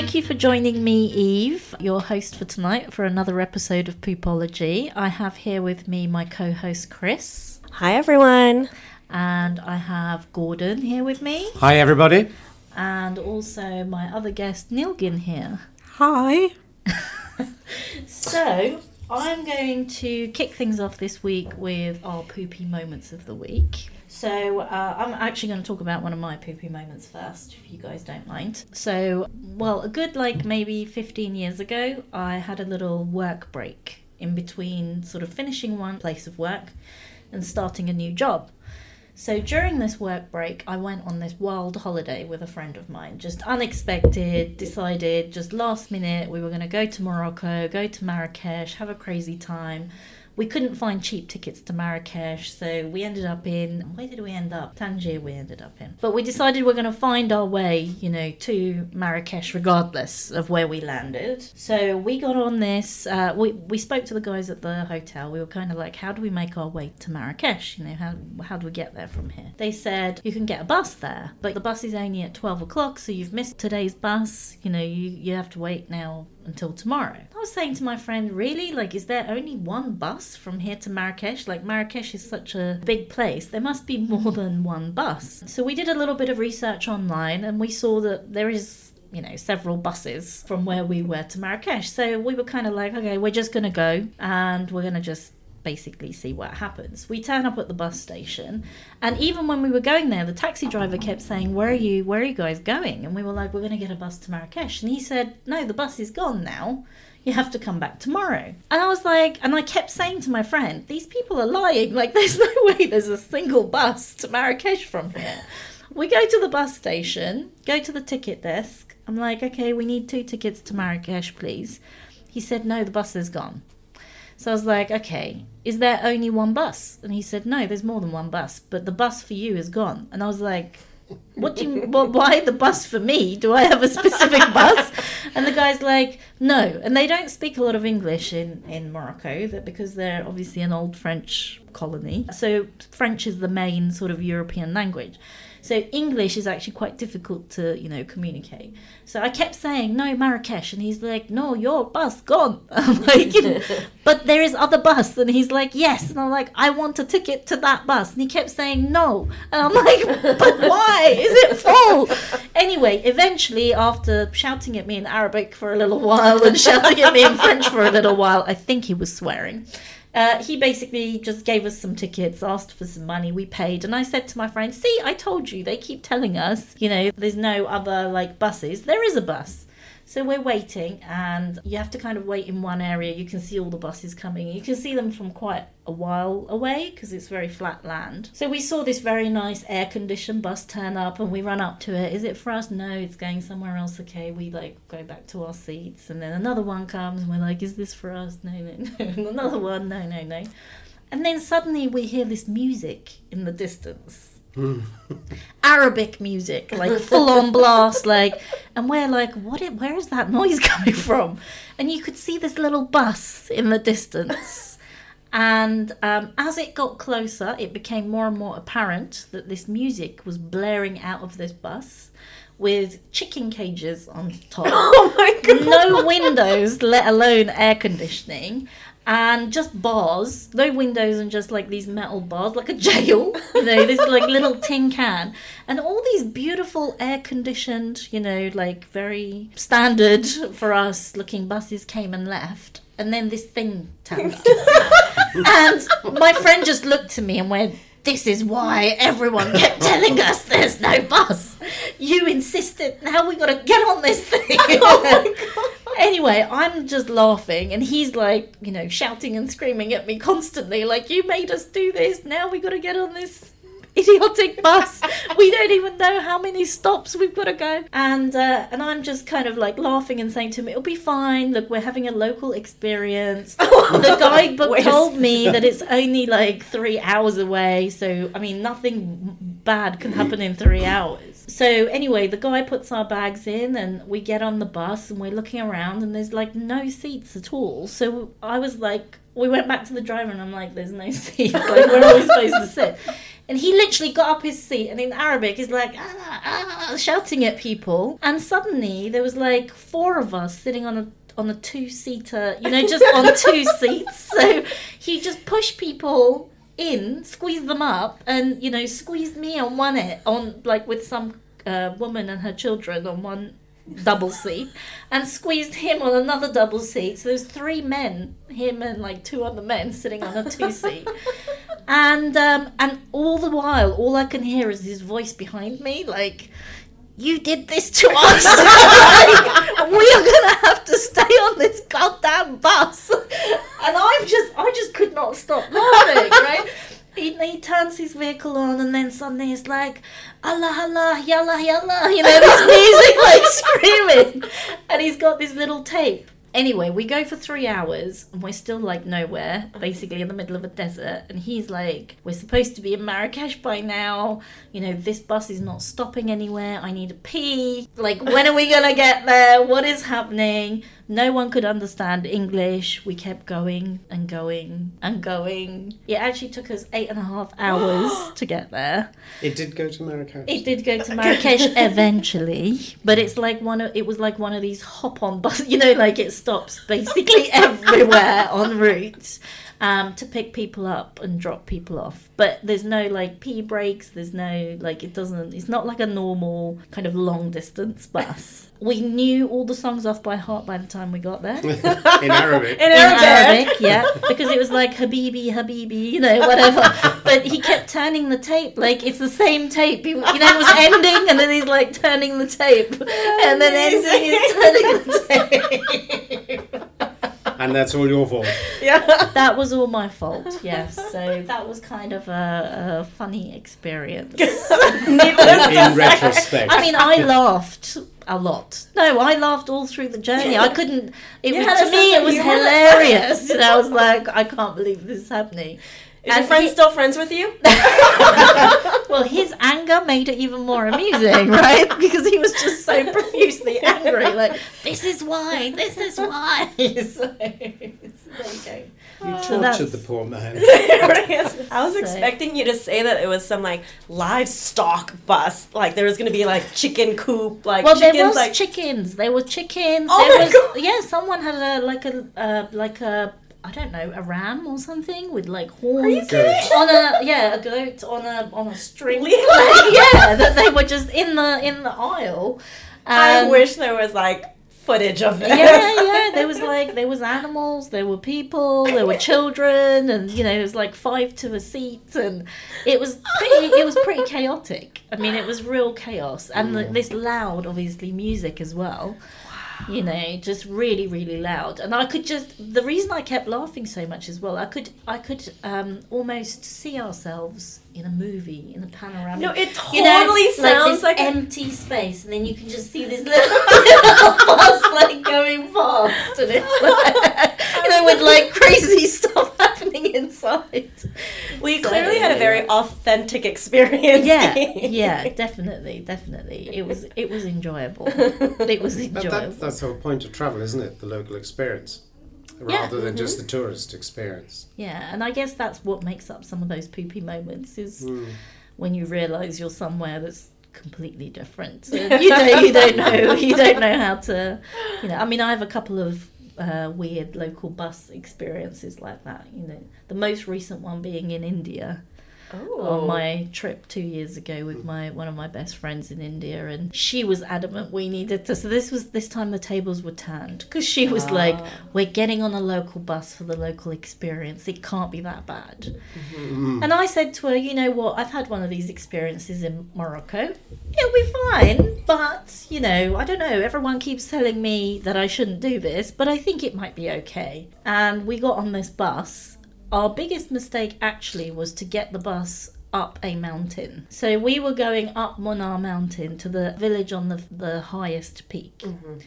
Thank you for joining me, Eve, your host for tonight, for another episode of Poopology. I have here with me my co host, Chris. Hi, everyone. And I have Gordon here with me. Hi, everybody. And also my other guest, Nilgin, here. Hi. so, I'm going to kick things off this week with our poopy moments of the week. So, uh, I'm actually going to talk about one of my poopy moments first, if you guys don't mind. So, well, a good like maybe 15 years ago, I had a little work break in between sort of finishing one place of work and starting a new job. So during this work break, I went on this wild holiday with a friend of mine. Just unexpected, decided just last minute we were going to go to Morocco, go to Marrakesh, have a crazy time we couldn't find cheap tickets to Marrakesh, so we ended up in where did we end up? Tangier we ended up in. But we decided we're going to find our way, you know, to Marrakesh regardless of where we landed. So we got on this. Uh, we we spoke to the guys at the hotel. We were kind of like, how do we make our way to Marrakesh? You know, how how do we get there from here? They said you can get a bus there, but the bus is only at twelve o'clock, so you've missed today's bus. You know, you you have to wait now until tomorrow. I was saying to my friend, really? Like, is there only one bus from here to Marrakesh? Like, Marrakesh is such a big place. There must be more than one bus. So we did a little bit of research online and we saw that there is you know, several buses from where we were to Marrakesh. So we were kind of like, okay, we're just going to go and we're going to just basically see what happens. We turn up at the bus station, and even when we were going there, the taxi driver kept saying, "Where are you? Where are you guys going?" And we were like, "We're going to get a bus to Marrakesh." And he said, "No, the bus is gone now. You have to come back tomorrow." And I was like, and I kept saying to my friend, "These people are lying. Like, there's no way there's a single bus to Marrakesh from here." We go to the bus station, go to the ticket desk. I'm like, "Okay, we need two tickets to Marrakesh, please." He said, "No, the bus is gone." So I was like, okay, is there only one bus? And he said, no, there's more than one bus, but the bus for you is gone. And I was like, what do you, well, why the bus for me? Do I have a specific bus? And the guy's like, no. And they don't speak a lot of English in, in Morocco that because they're obviously an old French colony. So French is the main sort of European language. So English is actually quite difficult to, you know, communicate. So I kept saying, no, Marrakesh. And he's like, no, your bus gone. I'm like, but there is other bus. And he's like, yes. And I'm like, I want a ticket to that bus. And he kept saying, no. And I'm like, but why? Is it full? Anyway, eventually, after shouting at me in Arabic for a little while and shouting at me in French for a little while, I think he was swearing. Uh, he basically just gave us some tickets, asked for some money, we paid, and I said to my friend, "See, I told you. They keep telling us, you know, there's no other like buses. There is a bus." So we're waiting, and you have to kind of wait in one area. You can see all the buses coming. You can see them from quite a while away because it's very flat land. So we saw this very nice air conditioned bus turn up, and we run up to it. Is it for us? No, it's going somewhere else. Okay, we like go back to our seats, and then another one comes, and we're like, Is this for us? No, no, no. another one, no, no, no. And then suddenly we hear this music in the distance Arabic music, like full on blast, like, and we're like, what? It, where is that noise coming from? And you could see this little bus in the distance. And um, as it got closer, it became more and more apparent that this music was blaring out of this bus with chicken cages on top. Oh my god! No windows, let alone air conditioning and just bars, no windows, and just like these metal bars, like a jail. You know, this like little tin can, and all these beautiful air conditioned, you know, like very standard for us looking buses came and left, and then this thing turned up, and my friend just looked at me and went this is why everyone kept telling us there's no bus. You insisted. Now we got to get on this thing. oh anyway, I'm just laughing, and he's like, you know, shouting and screaming at me constantly, like, "You made us do this. Now we got to get on this idiotic bus. we don't even know how many stops we've got to go. And uh, and I'm just kind of like laughing and saying to him, "It'll be fine. Look, we're having a local experience." the guidebook told me that it's only like three hours away, so I mean, nothing bad can happen in three hours. So anyway, the guy puts our bags in, and we get on the bus, and we're looking around, and there's like no seats at all. So I was like, we went back to the driver, and I'm like, "There's no seats. Like, where are we supposed to sit?" And he literally got up his seat and in Arabic he's like ah, ah, shouting at people. And suddenly there was like four of us sitting on a on a two seater, you know, just on two seats. So he just pushed people in, squeezed them up, and you know, squeezed me on one it on like with some uh, woman and her children on one double seat and squeezed him on another double seat. So there's three men, him and like two other men sitting on a two seat. and um, and all the while, all I can hear is his voice behind me, like, "You did this to us. Like, we are gonna have to stay on this goddamn bus." And I'm just, I just could not stop laughing, right? He, he turns his vehicle on and then suddenly he's like Allah Allah yalla yalla you know this music like screaming and he's got this little tape anyway we go for three hours and we're still like nowhere basically in the middle of a desert. And he's like we're supposed to be in Marrakesh by now. You know this bus is not stopping anywhere. I need a pee. Like when are we gonna get there? What is happening no one could understand English. We kept going and going and going. It actually took us eight and a half hours to get there. It did go to Marrakesh. It did go to Marrakesh eventually, but it's like one of it was like one of these hop on buses. You know, like it stops basically everywhere en route um, to pick people up and drop people off. But there's no like pee breaks. There's no like it doesn't. It's not like a normal kind of long distance bus. we knew all the songs off by heart by the time we got there. in Arabic. In In Arabic. Arabic, yeah, because it was like Habibi, Habibi, you know, whatever. But he kept turning the tape, like it's the same tape. You know, it was ending, and then he's like turning the tape, and then ending is turning the tape. And that's all your fault. Yeah. That was all my fault. Yes, so that was kind of a, a funny experience. In, in retrospect. I mean, I laughed a lot. No, I laughed all through the journey. I couldn't. It You was, to me, it was humor. hilarious. and I was like, I can't believe this is happening. Is your And friend he- still friends with you? well, his anger made it even more amusing, right? Because he was just so profusely angry. Like, this is why, this is why. so, there you go. You So that's- tortured the poor man. I was expecting you to say that it was some like livestock bus, like there was gonna be like chicken coop, like Well, chickens, there was like chickens. There were chickens. Oh there my was God. yeah. Someone had a like a uh, like a I don't know a ram or something with like horns serious? on a yeah a goat on a on a string. Really? yeah, that they were just in the in the aisle. I wish there was like footage of this. yeah, yeah. There was like there was animals, there were people, there were children, and you know it was like five to a seat, and it was pretty. It was pretty chaotic. I mean, it was real chaos, and the, this loud, obviously, music as well. You know, just really, really loud, and I could just. The reason I kept laughing so much as well, I could, I could um, almost see ourselves in a movie in a panoramic. No, it totally You know, sounds like, a- empty space, and then you can just see this little, little bus like going past, and it's like, you know, with like crazy stuff happening inside. we So- clearly had a very authentic experience. Yeah, yeah, definitely, definitely. It was, it was enjoyable. It was But enjoyable. that, that's the whole point of travel, isn't it? The local experience. Yeah. Rather than just the tourist experience. Yeah, and I guess that's what makes up some of those poopy moments is Mm. when you realise you're somewhere that's completely different. You don't you don't know you don't know how to you know I mean I have a couple of uh, weird local bus experiences like that. You know, the most recent one being in India Oh. on my trip two years ago with my one of my best friends in India, and she was adamant we needed to. So this was this time the tables were turned because she was like, Ah. "We're getting on a local bus for the local experience. It can't be that bad." Mm. And I said to her, "You know what? I've had one of these experiences in Morocco. It'll be fine, but you know, I don't know. Everyone keeps telling me that I shouldn't do this, but I think it might be okay." And we got on this bus our biggest mistake actually was to get the bus up a mountain. So we were going up Munnar Mountain to the village on the, the highest peak. Mm-hmm.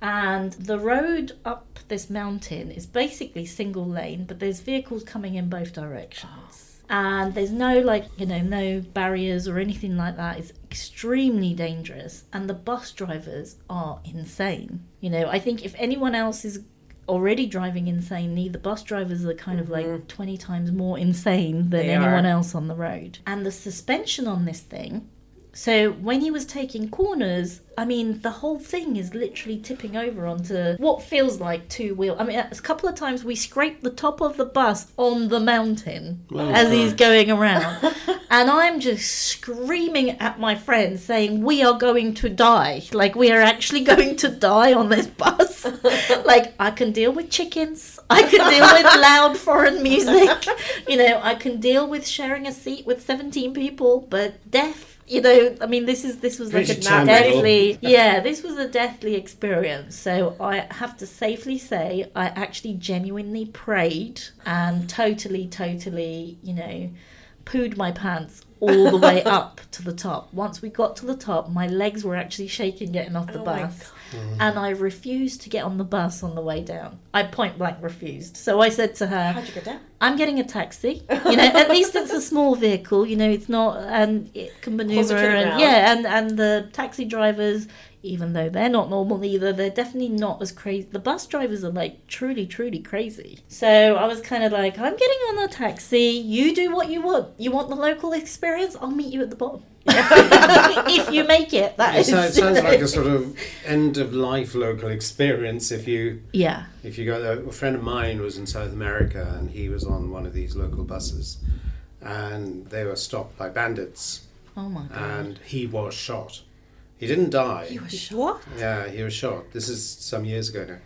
And the road up this mountain is basically single lane, but there's vehicles coming in both directions. And there's no, like, you know, no barriers or anything like that. It's extremely dangerous. And the bus drivers are insane. You know, I think if anyone else is already driving insanely. The bus drivers are kind of like mm-hmm. 20 times more insane than They anyone are. else on the road. And the suspension on this thing. So when he was taking corners, I mean, the whole thing is literally tipping over onto what feels like two wheel. I mean, a couple of times we scraped the top of the bus on the mountain Oh, as he's going around, and I'm just screaming at my friends, saying, "We are going to die! Like we are actually going to die on this bus! like I can deal with chickens, I can deal with loud foreign music, you know, I can deal with sharing a seat with 17 people, but death." You know, I mean, this is this was like Pretty a terminal. deathly, yeah, this was a deathly experience. So I have to safely say, I actually genuinely prayed and totally, totally, you know, pooed my pants all the way up to the top. Once we got to the top, my legs were actually shaking getting off the Oh my bus. And I refused to get on the bus on the way down. I point blank refused. So I said to her, How'd you get down? I'm getting a taxi. You know, at least it's a small vehicle. You know, it's not and it can maneuver Closer to the and yeah, and and the taxi drivers, even though they're not normal either, they're definitely not as crazy. The bus drivers are like truly, truly crazy. So I was kind of like, I'm getting on a taxi. You do what you want. You want the local experience? I'll meet you at the bottom. if you make it, that It is. sounds, sounds like a sort of end of life local experience. If you yeah. if you go, there, a friend of mine was in South America and he was on one of these local buses, and they were stopped by bandits, Oh my god. and he was shot. He didn't die. He was shot. What? Yeah, he was shot. This is some years ago now.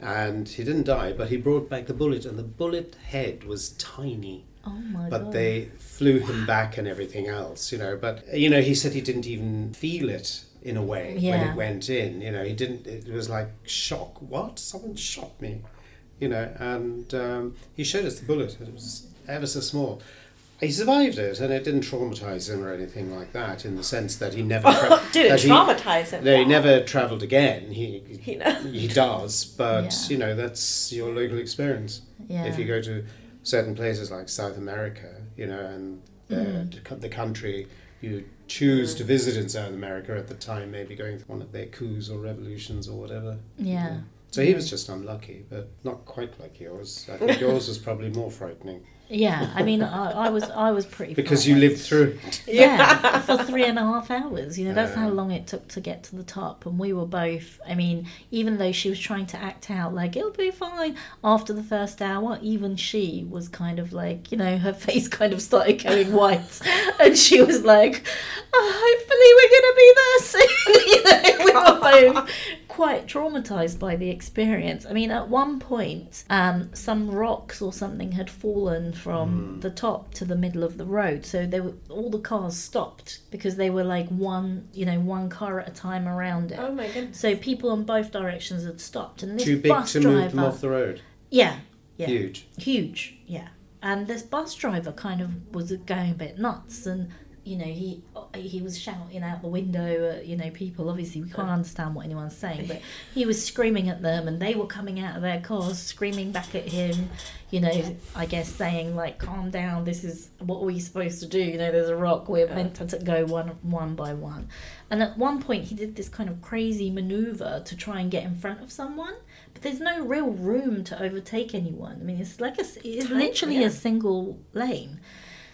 And he didn't die, but he brought back the bullet, and the bullet head was tiny. oh my But god. they flew him back and everything else, you know. But, you know, he said he didn't even feel it in a way when it went in. You know, he didn't, it was like shock. What? Someone shot me, you know. And um, he showed us the bullet. It was ever so small. He survived it, and it didn't traumatize him or anything like that, in the sense that he never. tra- Did it that he- traumatize him? no, he never travelled again. He He he does, but Yeah. you know that's your local experience. yeah. If you go to certain places like South America, you know, and uh, Mm. the the country you choose to visit in South America at the time, maybe going through one of their coups or revolutions or whatever. yeah. So he was just unlucky, but not quite like yours. I think yours was probably more frightening Yeah, I mean, I, I was I was pretty because you lived through. it. yeah for three and a half hours. You know, that's how long it took to get to the top, and we were both. I mean, even though she was trying to act out like it'll be fine after the first hour, even she was kind of like, you know, her face kind of started going white, and she was like, oh, "Hopefully, we're gonna be there soon." you know, we were both quite traumatized by the experience. I mean, at one point, um, some rocks or something had fallen from the top to the middle of the road, so they were all the cars stopped because they were like one, you know, one car at a time around it. Oh my goodness. So people in both directions had stopped, and this Too big bus to driver, move them off the road. yeah, yeah, Huge. huge, yeah. And this bus driver kind of was going a bit nuts, and you know he he was shouting out the window at you know people. Obviously, we can't understand what anyone's saying, but he was screaming at them, and they were coming out of their cars screaming back at him. You know, I guess saying like, "Calm down. This is what we're supposed to do." You know, there's a rock. We're meant to go one one by one. And at one point, he did this kind of crazy maneuver to try and get in front of someone, but there's no real room to overtake anyone. I mean, it's like a, it's literally yeah. a single lane.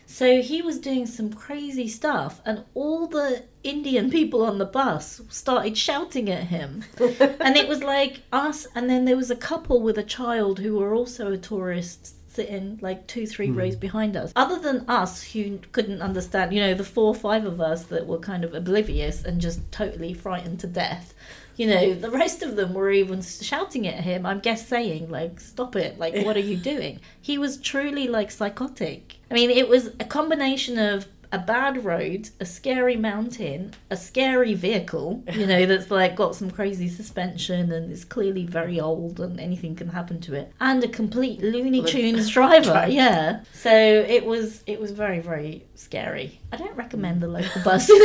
So he was doing some crazy stuff, and all the Indian people on the bus started shouting at him. and it was like us, and then there was a couple with a child who were also a tourist sitting like two, three hmm. rows behind us. Other than us, who couldn't understand, you know, the four or five of us that were kind of oblivious and just totally frightened to death. You know, the rest of them were even shouting at him, I'm guess saying, like, stop it, like, what are you doing? He was truly, like, psychotic. I mean, it was a combination of a bad road, a scary mountain, a scary vehicle, you know, that's like got some crazy suspension and is clearly very old and anything can happen to it, and a complete Looney Tunes driver, yeah. So it was it was very very scary. I don't recommend the local bus.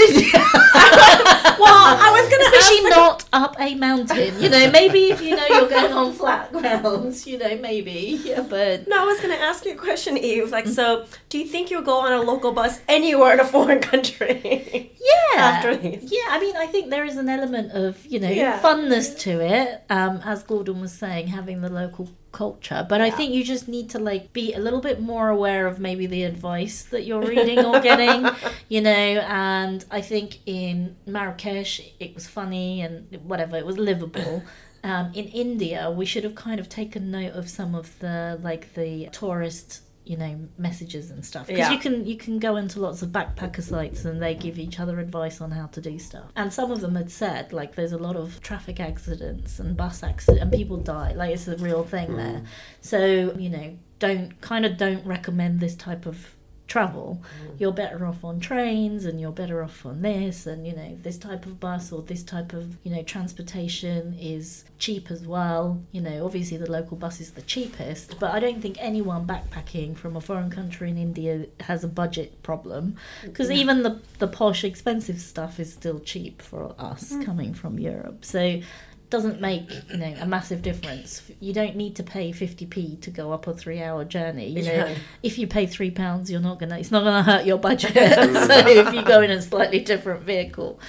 Well, I was gonna Especially ask. not up a mountain, you know. Maybe if you know you're going on flat grounds, you know, maybe. Yeah, but No, I was going to ask you a question, Eve. Like, so, do you think you'll go on a local bus anywhere in a foreign country? yeah, after these. Yeah, I mean, I think there is an element of you know Yeah. funness to it, um, as Gordon was saying, having the local culture. But I think you just need to like be a little bit more aware of maybe the advice that you're reading or getting, you know. And I think in Marrakesh it was funny and whatever it was livable. Um, in India, we should have kind of taken note of some of the like the tourist, you know, messages and stuff because Yeah. you can you can go into lots of backpacker sites and they give each other advice on how to do stuff. And some of them had said like there's a lot of traffic accidents and bus accidents and people die. Like it's a real thing hmm. there. So you know, don't kind of don't recommend this type of travel. Mm. You're better off on trains and you're better off on this and you know this type of bus or this type of you know transportation is cheap as well. You know obviously the local bus is the cheapest but i don't think anyone backpacking from a foreign country in india has a budget problem mm. because even the the posh expensive stuff is still cheap for us mm. coming from europe. So doesn't make you know a massive difference. You don't need to pay fifty p to go up a three hour journey. You know, Yeah. if you pay three pounds, you're not gonna. It's not gonna hurt your budget. so if you go in a slightly different vehicle,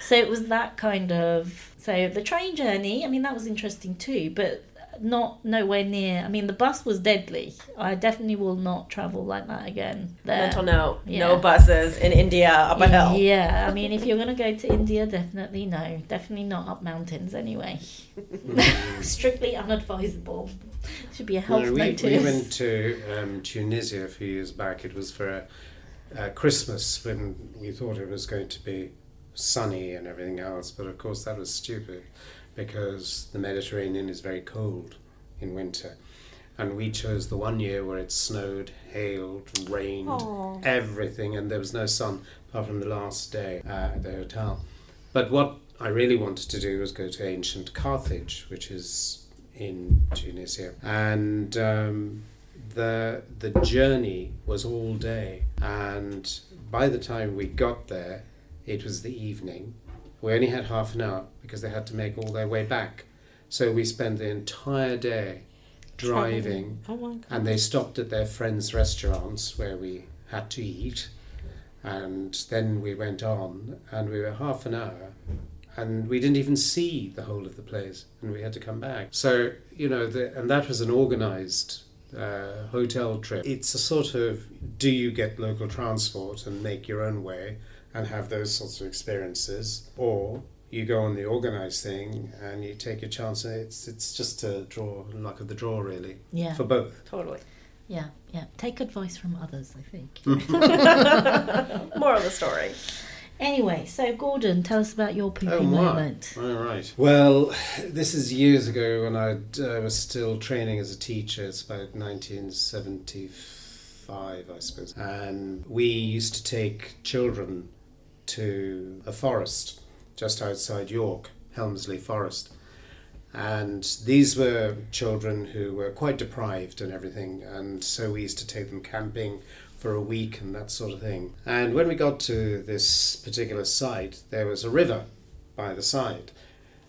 so it was that kind of. So the train journey, I mean, that was interesting too, but not nowhere near. I mean, the bus was deadly. I definitely will not travel like that again. There. Mental note: Yeah. no buses in India up a hill. Yeah, I mean, if you're gonna go to India, definitely no, definitely not up mountains anyway. Strictly unadvisable. Should be a health No, we, notice. we went to um, Tunisia a few years back. It was for a, a Christmas when we thought it was going to be sunny and everything else, but of course that was stupid because the Mediterranean is very cold in winter. And we chose the one year where it snowed, hailed, rained, Aw. everything, and there was no sun apart from the last day uh, at the hotel. But what I really wanted to do was go to ancient Carthage, which is in Tunisia, and um, the the journey was all day. And by the time we got there, it was the evening. We only had half an hour because they had to make all their way back. So we spent the entire day driving Oh and they stopped at their friends' restaurants where we had to eat. And then we went on, and we were half an hour, and we didn't even see the whole of the place, and we had to come back. So, you know, the, and that was an organized uh, hotel trip. It's a sort of do you get local transport and make your own way and have those sorts of experiences, or you go on the organized thing and you take your chance, and it's, it's just a draw, luck of the draw, really, yeah, for both. Totally. yeah, yeah. Take advice from others, I think. More of the story. anyway, so Gordon, tell us about your poopy Oh, my. moment. All right. Well, this is years ago when I uh, was still training as a teacher. It's about 1975, I suppose. And we used to take children to a forest just outside York, Helmsley Forest. And these were children who were quite deprived and everything. And so we used to take them camping for a week and that sort of thing. And when we got to this particular site, there was a river by the side.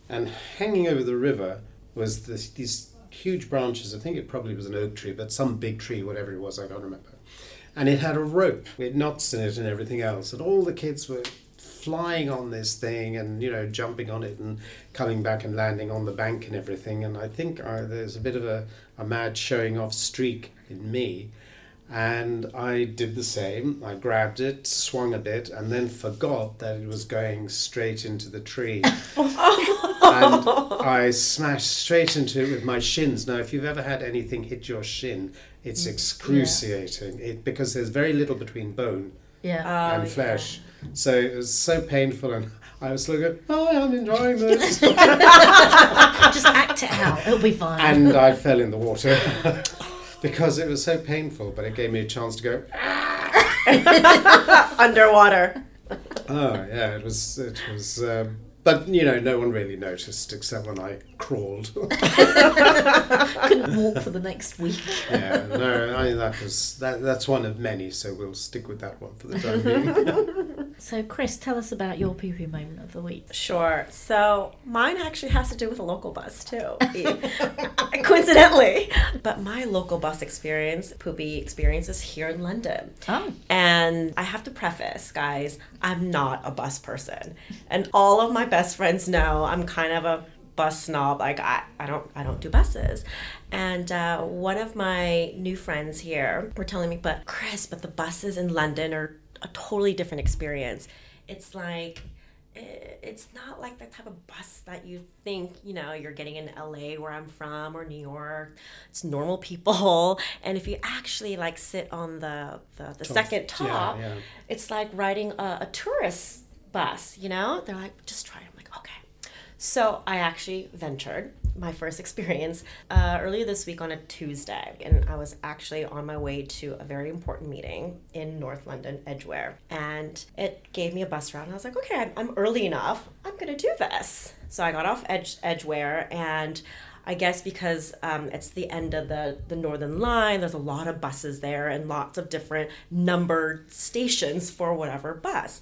And hanging over the river was this, these huge branches. I think it probably was an oak tree, but some big tree, whatever it was, I can't remember. And it had a rope with knots in it and everything else. And all the kids were flying on this thing and, you know, jumping on it and coming back and landing on the bank and everything. And I think uh, there's a bit of a, a mad showing off streak in me. And I did the same. I grabbed it, swung a bit, and then forgot that it was going straight into the tree. and I smashed straight into it with my shins. Now, if you've ever had anything hit your shin, it's excruciating it, because there's very little between bone Yeah. Oh, and flesh. So it was so painful, and I was looking, oh, I'm enjoying this. Just act it out. It'll be fine. and I fell in the water because it was so painful, but it gave me a chance to go, Underwater. Oh yeah, it was. It was. Um, but you know, no one really noticed except when I crawled. Couldn't walk for the next week. yeah, no, I mean that was that. That's one of many, so we'll stick with that one for the time being. So, Chris, tell us about your poo poo moment of the week. Sure. So mine actually has to do with a local bus too, coincidentally. But my local bus experience, poopy experience, is here in London. Oh. And I have to preface, guys, I'm not a bus person, and all of my best friends know I'm kind of a bus snob. Like I, I don't, I don't do buses. And uh, one of my new friends here were telling me, but Chris, but the buses in London are a totally different experience. It's like eh, it's not like the type of bus that you think you know you're getting in LA where I'm from or New York. It's normal people, and if you actually like sit on the the, the second yeah, top, yeah. it's like riding a, a tourist bus. You know, they're like just try. it." I'm like okay. So I actually ventured my first experience uh, earlier this week on a Tuesday, and I was actually on my way to a very important meeting in North London, Edgware, and it gave me a bus route. And I was like, okay, I'm, I'm early enough. I'm gonna do this. So I got off Edge Edgware and. I guess because um, it's the end of the, the Northern Line, there's a lot of buses there and lots of different numbered stations for whatever bus.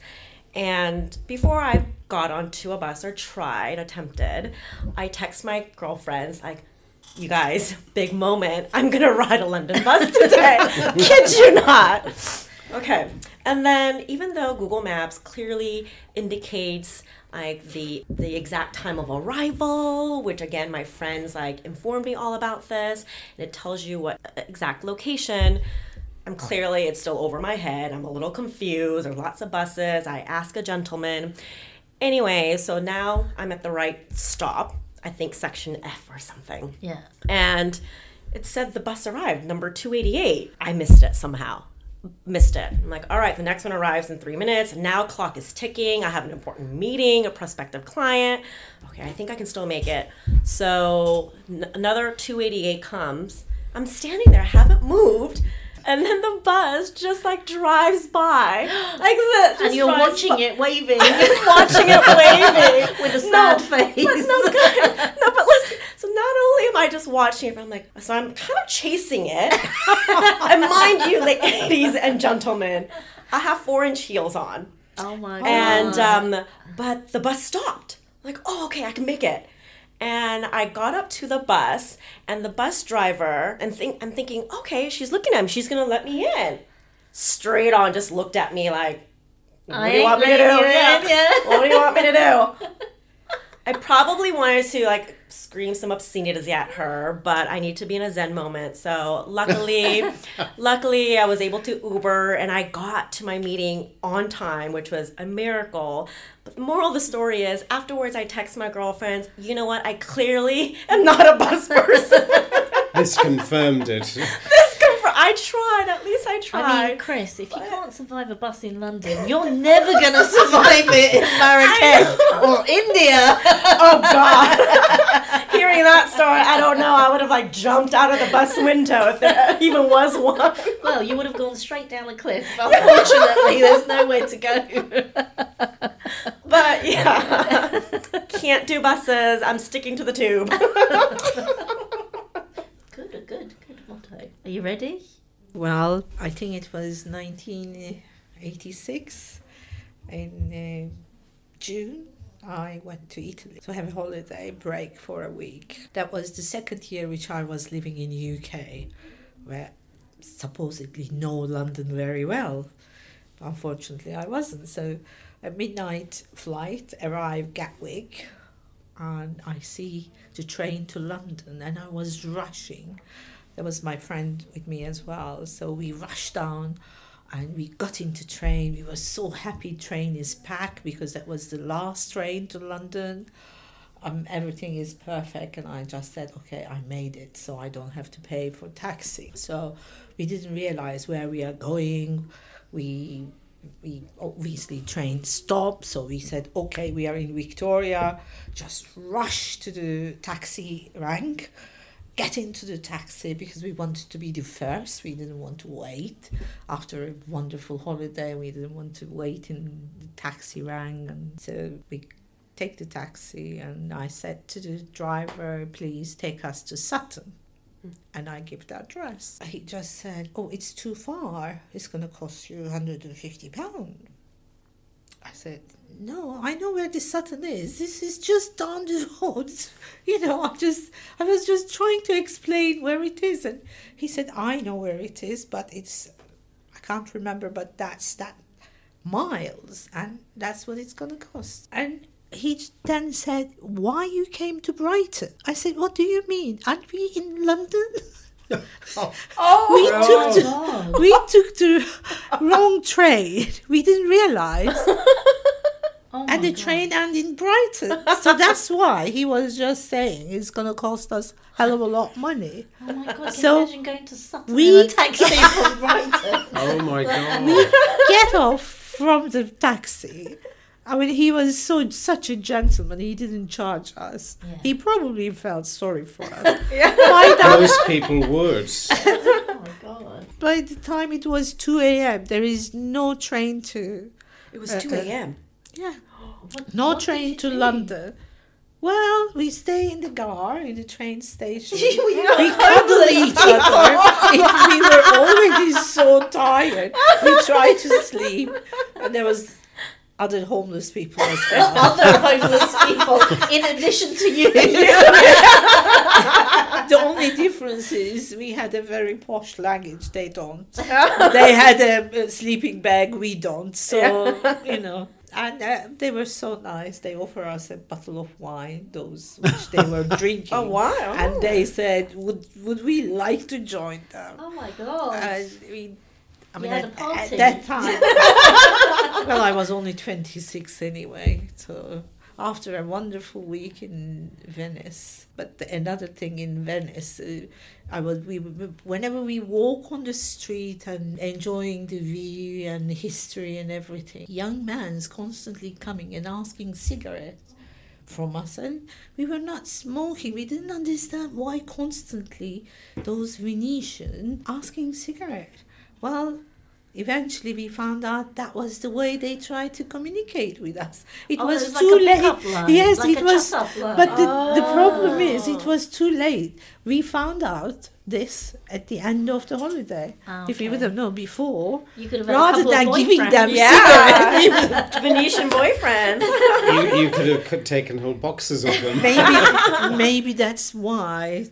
And before I got onto a bus or tried, attempted, I text my girlfriends like, "You guys, big moment! I'm gonna ride a London bus today. Kid you not." Okay, and then even though Google Maps clearly indicates like the the exact time of arrival, which again my friends like informed me all about this, and it tells you what uh, exact location. I'm clearly it's still over my head. I'm a little confused. There's lots of buses. I ask a gentleman. Anyway, so now I'm at the right stop. I think section F or something. Yeah. And it said the bus arrived, number 288. I missed it somehow. Missed it. I'm like, all right, the next one arrives in three minutes. Now clock is ticking. I have an important meeting, a prospective client. Okay, I think I can still make it. So n- another 288 comes. I'm standing there, I haven't moved. And then the bus just like drives by. Like this. And you're watching by. it waving watching it waving with a sad no, face. But no, good. no, but listen. So not only am I just watching it, but I'm like, so I'm kind of chasing it. and mind you, ladies and gentlemen, I have four inch heels on, Oh my god. and um, but the bus stopped. Like, oh, okay, I can make it. And I got up to the bus, and the bus driver, and think I'm thinking, okay, she's looking at me. She's gonna let me in. Straight on, just looked at me like, what do you want me to do? Yeah. yeah. What do you want me to do? I probably wanted to like scream some obscenities at her, but I need to be in a zen moment. So luckily, luckily I was able to Uber and I got to my meeting on time, which was a miracle. But the moral of the story is afterwards I text my girlfriends, you know what? I clearly am not a bus person. This confirmed it. this I tried, at least I tried. I mean, Chris, if you can't survive a bus in London, you're never going to survive it in Marrakesh or India. Oh God! Hearing that story, I don't know. I would have like jumped out of the bus window if there even was one. Well, you would have gone straight down a cliff. Unfortunately, there's nowhere to go. But yeah, can't do buses. I'm sticking to the tube. good, good, good motto. Are you ready? Well, I think it was 1986 in uh, June. I went to Italy to have a holiday break for a week. That was the second year which I was living in UK, where supposedly know London very well. Unfortunately, I wasn't. So, a midnight flight arrived Gatwick, and I see the train to London, and I was rushing. There was my friend with me as well, so we rushed down, and we got into train. We were so happy. Train is packed because that was the last train to London. Um, everything is perfect, and I just said, okay, I made it, so I don't have to pay for taxi. So we didn't realize where we are going. We we obviously train stopped, so we said, okay, we are in Victoria. Just rush to the taxi rank, get into the taxi because we wanted to be the first. We didn't want to wait after a wonderful holiday. We didn't want to wait in the taxi rank, and so we take the taxi. And I said to the driver, please take us to Sutton. Hmm. And I give the address. He just said, "Oh, it's too far. It's gonna cost you £150. I said, no, I know where the Sutton is. This is just down the road. You know, I just, I was just trying to explain where it is. And he said, I know where it is, but it's, I can't remember, but that's that miles. And that's what it's going to cost. And he then said, why you came to Brighton? I said, what do you mean? Aren't we in London? Oh, we Oh, took the, we took the wrong train. We didn't realize Oh and the God. train and in Brighton. So that's why he was just saying it's going to cost us hell of a lot of money. Oh my god! Can So, you imagine going to Sutton we- in a taxi from Brighton? Oh my god. We get off from the taxi. I mean, he was so such a gentleman. He didn't charge us. Yeah. He probably felt sorry for us. Yeah. by, Most people would. oh my god! by the time it was two a.m., there is no train to It was Uh, 2 uh, a.m. yeah, What, no what train to do? London. Well, we stay in the car in the train station. We cuddle each other. If we were already so tired, we tried to sleep, and there was other homeless people as well. Other homeless people, in addition to you. the only difference is we had a very posh luggage. They don't. They had a, a sleeping bag. We don't. So you know. And uh, they were so nice. They offered us a bottle of wine, those which they were drinking. Oh, wow. And they said, "Would would we like to join them?" Oh my god! And we, I mean, at, a party. at that time, well, I was only 26 anyway. So after a wonderful week in Venice, but the, another thing in Venice, uh, I was we whenever we walk on the street and enjoying the view and history and everything, young man's constantly coming and asking cigarettes from us. And we were not smoking. We didn't understand why constantly those venetians asking cigarette. Well eventually we found out that was the way they tried to communicate with us it Oh, was it was too like a late line, yes like it a was line. but the, the problem is Oh. it was too late we found out this at the end of the holiday Ah, if we would have known before You could have had rather than giving them Yeah. Venetian boyfriends. you, you could have taken whole boxes of them. maybe maybe that's why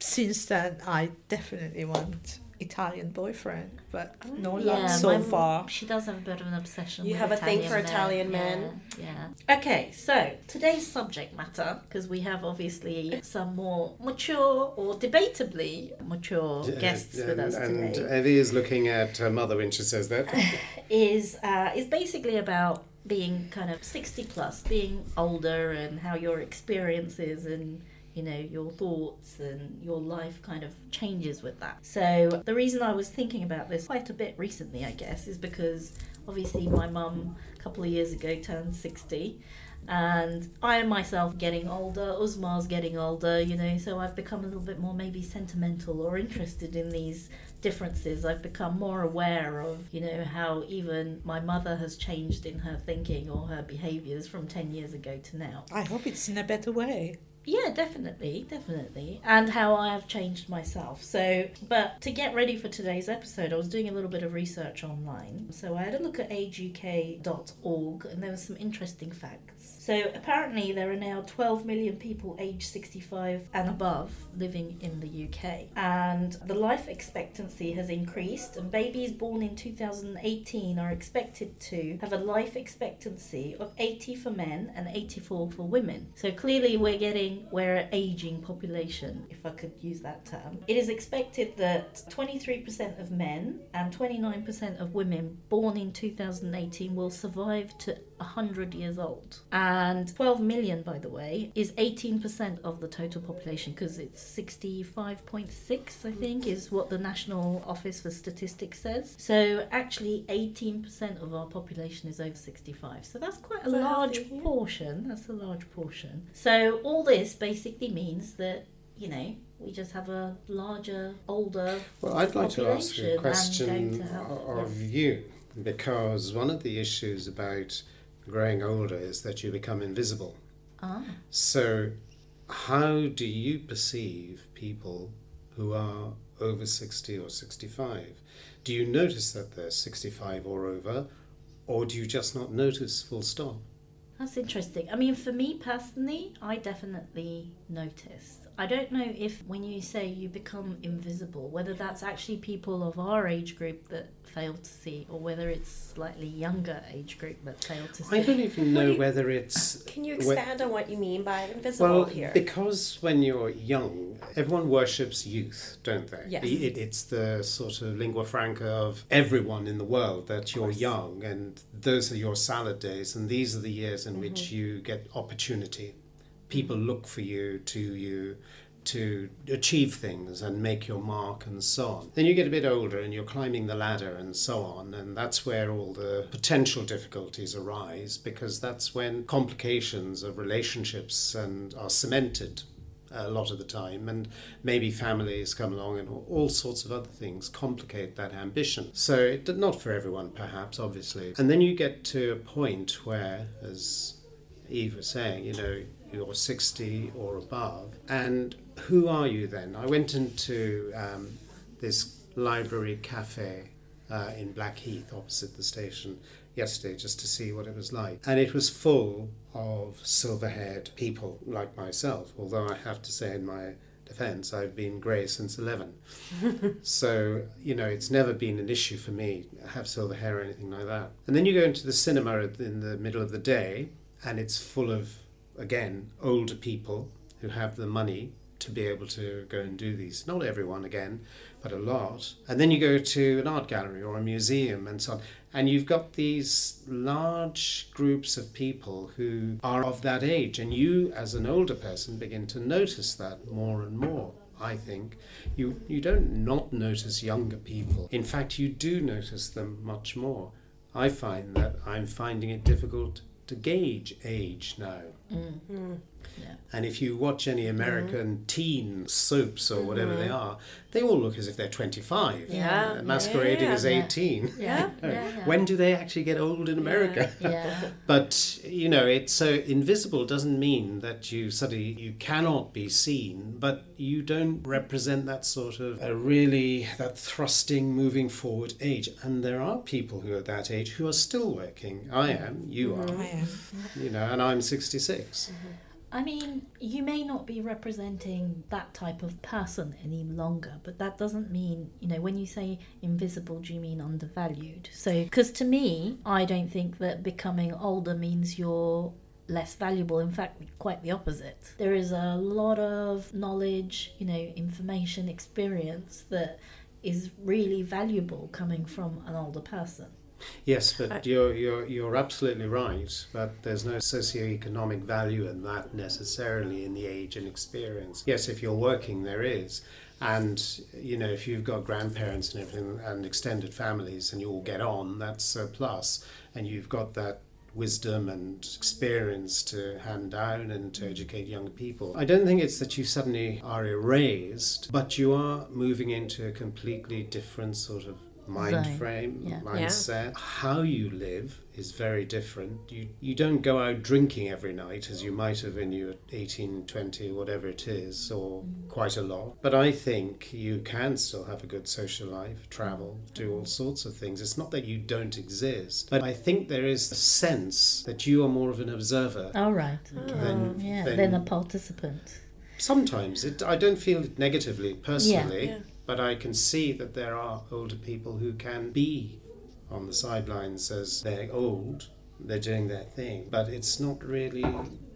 since then I definitely want Italian boyfriend, but no luck Yeah, so my- far. She does have a bit of an obsession. You with have a thing for Italian Italian men? Yeah, yeah. Okay, so today's subject matter, because we have obviously some more mature or debatably mature guests with and, us and today, Evie is looking at her mother when she says that. is uh, is basically about being kind of sixty plus, being older, and how your experiences and you know your thoughts and your life kind of changes with that. So the reason I was thinking about this quite a bit recently, I guess, is because obviously my mum a couple of years ago turned sixty. And I am myself getting older, Usmar's getting older, you know, so I've become a little bit more maybe sentimental or interested in these differences. I've become more aware of, you know, how even my mother has changed in her thinking or her behaviours from 10 years ago to now. I hope it's in a better way. Yeah, definitely, definitely. And how I have changed myself. So, but to get ready for today's episode, I was doing a little bit of research online. So I had a look at ageuk.org and there were some interesting facts. So apparently there are now 12 million people aged 65 and above living in the UK. And the life expectancy has increased and babies born in 2018 are expected to have a life expectancy of 80 for men and 84 for women. So clearly we're getting we're an aging population, if I could use that term. It is expected that 23% of men and 29% of women born in 2018 will survive to 100 years old. And 12 million, by the way, is 18% of the total population because it's 65.6, I think, is what the National Office for Statistics says. So actually, 18% of our population is over 65. So that's quite a So large healthy, yeah. portion. That's a large portion. So all this basically means that, you know, we just have a larger, older Well, I'd like to ask population a question to have- of you because one of the issues about growing older is that you become invisible. Ah. So, how do you perceive people who are over 60 or 65? Do you notice that they're 65 or over, or do you just not notice full stop? That's interesting. I mean, for me personally, I definitely notice. I don't know if when you say you become invisible, whether that's actually people of our age group that fail to see, or whether it's slightly younger age group that fail to see. I don't even know you- whether it's Can you whe- expand on what you mean by invisible Well, here? because when you're young, everyone worships youth, don't they? Yes. It, it's the sort of lingua franca of everyone in the world that you're young, and those are your salad days, and these are the years in Mm-hmm. which you get opportunity. People look for you, to you, to achieve things and make your mark and so on. Then you get a bit older and you're climbing the ladder and so on, and that's where all the potential difficulties arise because that's when complications of relationships and are cemented a lot of the time, and maybe families come along and all sorts of other things complicate that ambition. So, it, not for everyone, perhaps, obviously. And then you get to a point where, as Eve was saying, you know, you're 60 or above, and who are you then? I went into um, this library cafe uh, in Blackheath opposite the station yesterday just to see what it was like. And it was full of silver haired people like myself, although I have to say, in my defense, I've been grey since 11. so, you know, it's never been an issue for me to have silver hair or anything like that. And then you go into the cinema in the middle of the day, and it's full of, again, older people who have the money to be able to go and do these. Not everyone, again, but a lot. And then you go to an art gallery or a museum and so on. And you've got these large groups of people who are of that age. And you, as an older person, begin to notice that more and more. I think you you don't not notice younger people. In fact, you do notice them much more. I find that I'm finding it difficult to gauge age now. Mm. Mm. Yeah. And if you watch any American mm-hmm. teen soaps or whatever they mm-hmm. are, they all look as if they're 25. Yeah. uh, masquerading Yeah. as Yeah. 18. Yeah. No. yeah, yeah. When do they actually get old in America? Yeah. But you know, it's so invisible doesn't mean that you suddenly you cannot be seen, but you don't represent that sort of a really that thrusting, moving forward age. And there are people who are that age who are still working. I am, you mm-hmm. I are, am. you know, and I'm 66. Mm-hmm. I mean, you may not be representing that type of person any longer, but that doesn't mean, you know, when you say invisible, do you mean undervalued? So, because to me, I don't think that becoming older means you're less valuable. In fact, quite the opposite. There is a lot of knowledge, you know, information, experience that is really valuable coming from an older person. Yes, but you're, you're, you're absolutely right. But there's no socioeconomic value in that necessarily in the age and experience. Yes, if you're working, there is. And, you know, if you've got grandparents and everything and extended families and you all get on, that's a plus. And you've got that wisdom and experience to hand down and to mm. educate young people. I don't think it's that you suddenly are erased, but you are moving into a completely different sort of mind Zone. frame, Yeah. mindset. How you live is very different. You you don't go out drinking every night as you might have in your were 18, 20, whatever it is, or mm. quite a lot. But I think you can still have a good social life, travel, do all mm. sorts of things. It's not that you don't exist, but I think there is a sense that you are more of an observer. All right. Oh, okay. Than, yeah, than- then a participant. Sometimes it, I don't feel it negatively personally, Yeah. But I can see that there are older people who can be on the sidelines as they're old, they're doing their thing, but it's not really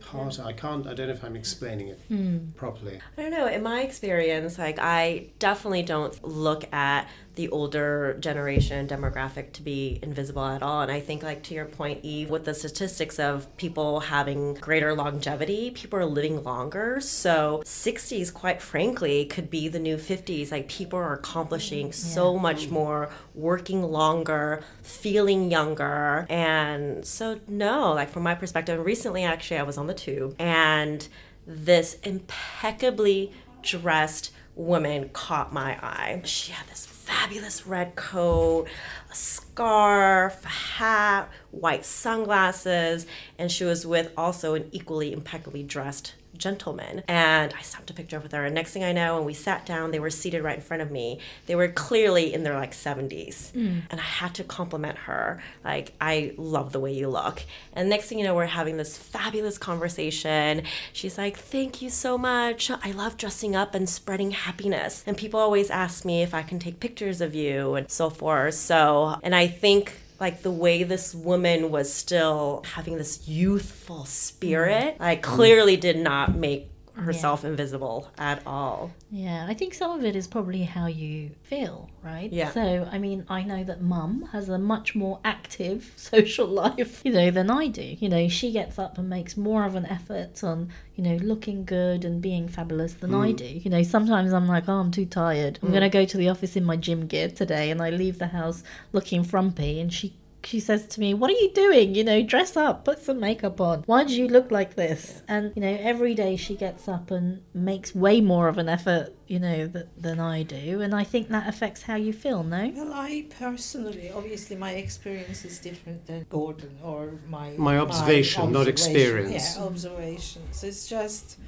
part. I can't. I don't know if I'm explaining it Hmm. properly. I don't know. In my experience, like I definitely don't look at the older generation demographic to be invisible at all. And I think, like to your point, Eve, with the statistics of people having greater longevity, people are living longer. So 60s, quite frankly, could be the new 50s. Like people are accomplishing mm-hmm. so much more, working longer, feeling younger. And so, no, like from my perspective, recently actually I was on the tube and this impeccably dressed woman caught my eye. She had this fabulous red coat, a scarf, a hat, white sunglasses, and she was with also an equally impeccably dressed gentleman. And I snapped a picture with her. And next thing I know, when we sat down, they were seated right in front of me. They were clearly in their like 70s. Mm. And I had to compliment her. Like, I love the way you look. And next thing you know, we're having this fabulous conversation. She's like, Thank you so much. I love dressing up and spreading happiness. And people always ask me if I can take pictures of you and so forth. So, and I think like the way this woman was still having this youthful spirit, mm. like clearly did not make herself invisible at all. Yeah, I think some of it is probably how you feel, right? Yeah. So, I mean, I know that mum has a much more active social life, you know, than I do. You know, she gets up and makes more of an effort on, you know, looking good and being fabulous than I hmm. do. You know, sometimes I'm like, oh, I'm too tired. I'm hmm. going to go to the office in my gym gear today and I leave the house looking frumpy and she she says to me, What are you doing? You know, dress up, put some makeup on. Why do you look like this? And, you know, every day she gets up and makes way more of an effort, you know, th- than I do. And I think that affects how you feel, no? Well, I personally, obviously, my experience is different than Gordon or my My observation, not observation. experience. Yeah, observations. It's just,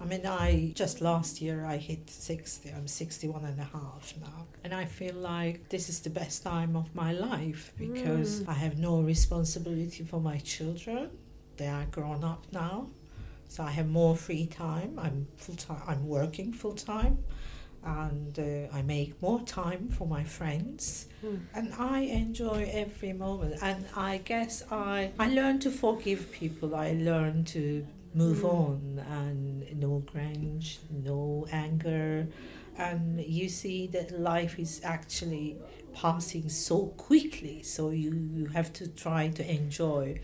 I mean, I just last year I hit 60. I'm 61 and a half now. And I feel like this is the best time of my life because I have no responsibility for my children. They are grown up now. So I have more free time. I'm full time. I'm working full time and uh, I make more time for my friends and I enjoy every moment and I guess I I learn to forgive people I learn to move mm. on and no grudge no anger. And you see that life is actually passing so quickly so you, you have to try to enjoy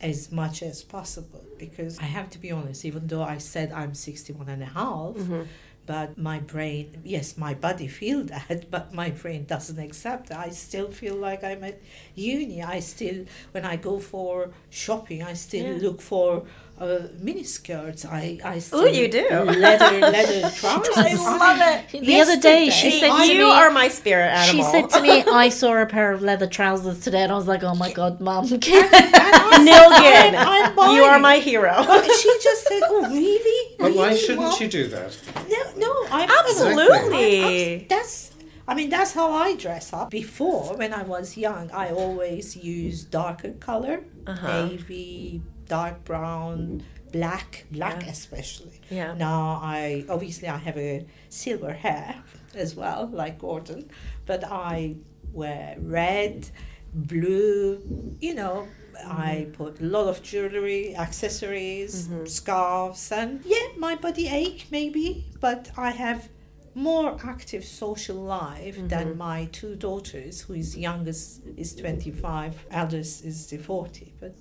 as much as possible. Because I have to be honest even though I said I'm 61 and a half mm-hmm. but my brain yes my body feel that but my brain doesn't accept that. I still feel like i'm at uni. I still when i go for shopping i still Yeah. look for uh, mini skirts i i still Ooh, you do. leather leather trousers I love it. The other day she Yesterday, said to you me, are my spirit animal." She said to me, I saw a pair of leather trousers today, and I was like, oh my god, mom, Nilgün, I'm you are my hero. But she just said, "Oh, really? But why shouldn't Mom?" you do that? No, no, I'm Absolutely. That's. I mean, that's how I dress up. Before, when I was young, I always used darker color, Uh-huh. navy, dark brown, mm-hmm. black, black Yeah. especially. Yeah. Now I obviously I have a silver hair as well, like Gordon, but I wear red, blue. You know, I mm-hmm. put a lot of jewelry, accessories, mm-hmm. scarves, and yeah, my body ache maybe, but I have more active social life than my two daughters, who is youngest is twenty five, eldest is the forty, but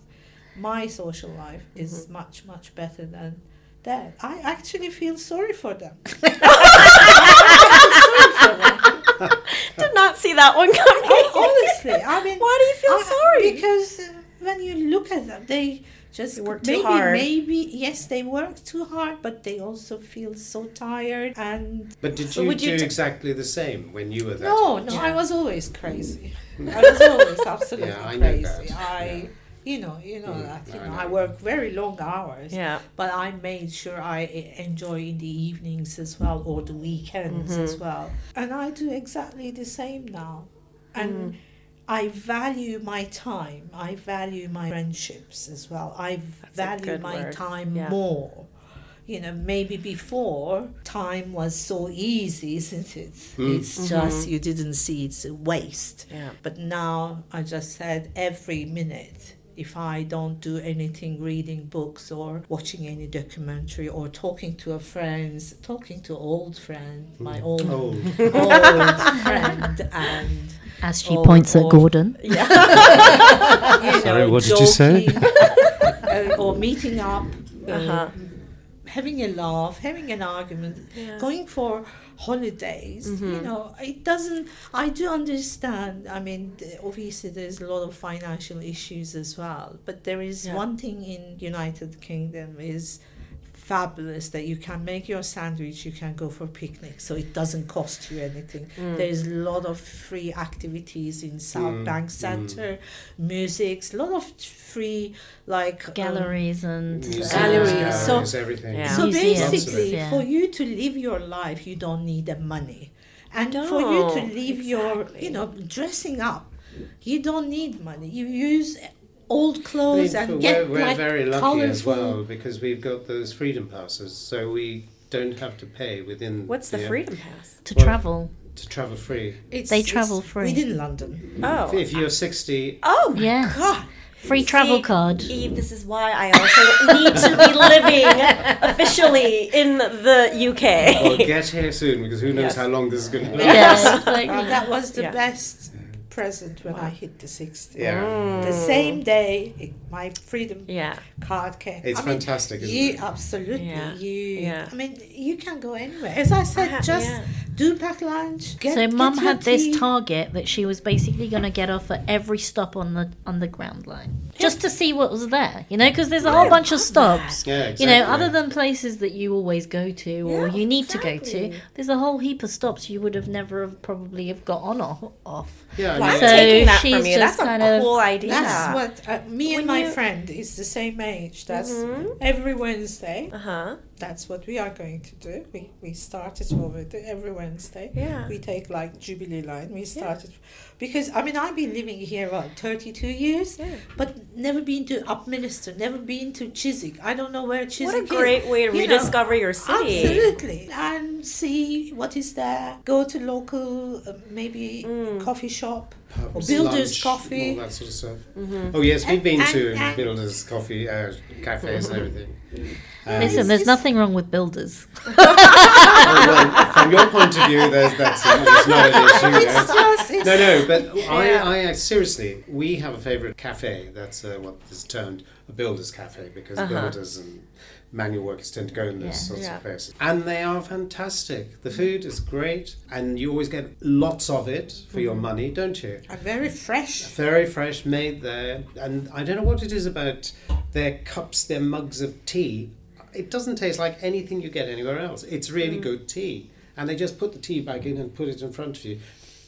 my social life is much much better than that. I actually feel sorry for them. Did not see that one coming. Honestly, I mean, Why do you feel I- sorry? Because uh, when you look at them, they just They work too maybe hard. maybe yes, they work too hard, but they also feel so tired and But did So you would do you t- exactly the same when you were there? No, age? no, I was always crazy. I was always absolutely Yeah, I know crazy. that, I, yeah. You know, you know Mm, that. You I know, know. I work very long hours. Yeah. But I made sure I enjoy in the evenings as well or the weekends Mm-hmm. as well. And I do exactly the same now. And Mm. I value my time. I value my friendships as well. I a value my word. time Yeah. more. You know, maybe before time was so easy, isn't it? Mm. It's just you didn't see it's a waste. Yeah. But now I just said every minute, if I don't do anything, reading books or watching any documentary or talking to a friends, talking to old friend, my old Oh, old friend, and As she Or- points at Gordon. Yeah. you Sorry, know, what did you say? uh, or meeting up, uh, Uh-huh. Having a laugh, having an argument, Yeah. going for holidays. You mm-hmm. know, it doesn't. I do understand. I mean, obviously, there's a lot of financial issues as well. But there is Yeah. one thing in United Kingdom is fabulous that you can make your sandwich, you can go for picnic, so it doesn't cost you anything. Mm. There's a lot of free activities in South Mm, Bank mm. Center, music, a lot of free like um, Galleries and Museums, Galleries. galleries, So- everything. Yeah. So Museums. basically, Yeah. for you to live your life, you don't need the money, and for you to No, live your, you know, dressing up, you don't need money. You use old I mean, clothes for- and get we're, we're like very lucky colorful. as well because we've got those freedom passes, so we don't have to pay within. What's the uh, freedom pass? to Well- travel. to travel free? It's, They it's travel free. within London. Oh. If you're sixty, Oh my Yeah. God, Free travel See, card. Eve, this is why I also need to be living officially in the UK. well, get here soon because who knows Yes. how long this is going to last. Yeah, well, that was the Yeah. best present when I hit the 60. Yeah. The mm. same day it, my freedom Yeah. card came. It's I mean, fantastic, isn't you it? absolutely Yeah. you. Yeah. I mean, you can go anywhere. As I said, ha- just yeah. do pack lunch. Get, so get mum your had this target that she was basically going to get off at every stop on the underground line just to see what was there you know because there's a whole bunch of stops Yeah, exactly. you know other than places that you always go to or Yeah, you need to go to there's a whole heap of stops you would have never have probably have got on or off Yeah, I I'm So taking that she's from you. just That's a kind of- cool idea. That's what uh, me When and my you- friend is the same age. That's Mhm. every Wednesday. Uh huh. That's what we are going to do. We we started over the, every Wednesday. Yeah. We take like Jubilee line. We started because I mean I've been living here what thirty two years, Yeah. but never been to Upminster, never been to Chiswick. I don't know where Chiswick What a is. great way to You know, rediscover your city. Absolutely, and see what is there. Go to local, uh, maybe Mm. coffee shop. pubs, Builders lunch, Coffee. all that sort of stuff. Mm-hmm. Oh yes, we've been And- to and- and- Builders Coffee uh, cafes and everything. Um, listen there's nothing wrong with builders well, from your point of view, there's that's it's not an issue. It's yeah. just it's No, no, but Yeah. I, I seriously, we have a favourite cafe. That's uh, what is termed a builders' cafe because Uh-huh. builders and manual workers tend to go in those Yeah. sorts Yeah. of places, and they are fantastic. The mm. food is great, and you always get lots of it for your mm. money, don't you? are very fresh. Very fresh, made there, and I don't know what it is about their cups, their mugs of tea. It doesn't taste like anything you get anywhere else. It's really mm. good tea, and they just put the tea bag in and put it in front of you.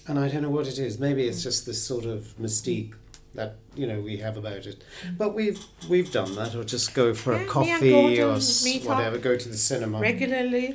And I don't know what it is. Maybe it's just this sort of mystique that you know we have about it. But we've we've done that, or just go for Yeah, a coffee or s- meet up whatever. Go to the cinema. regularly.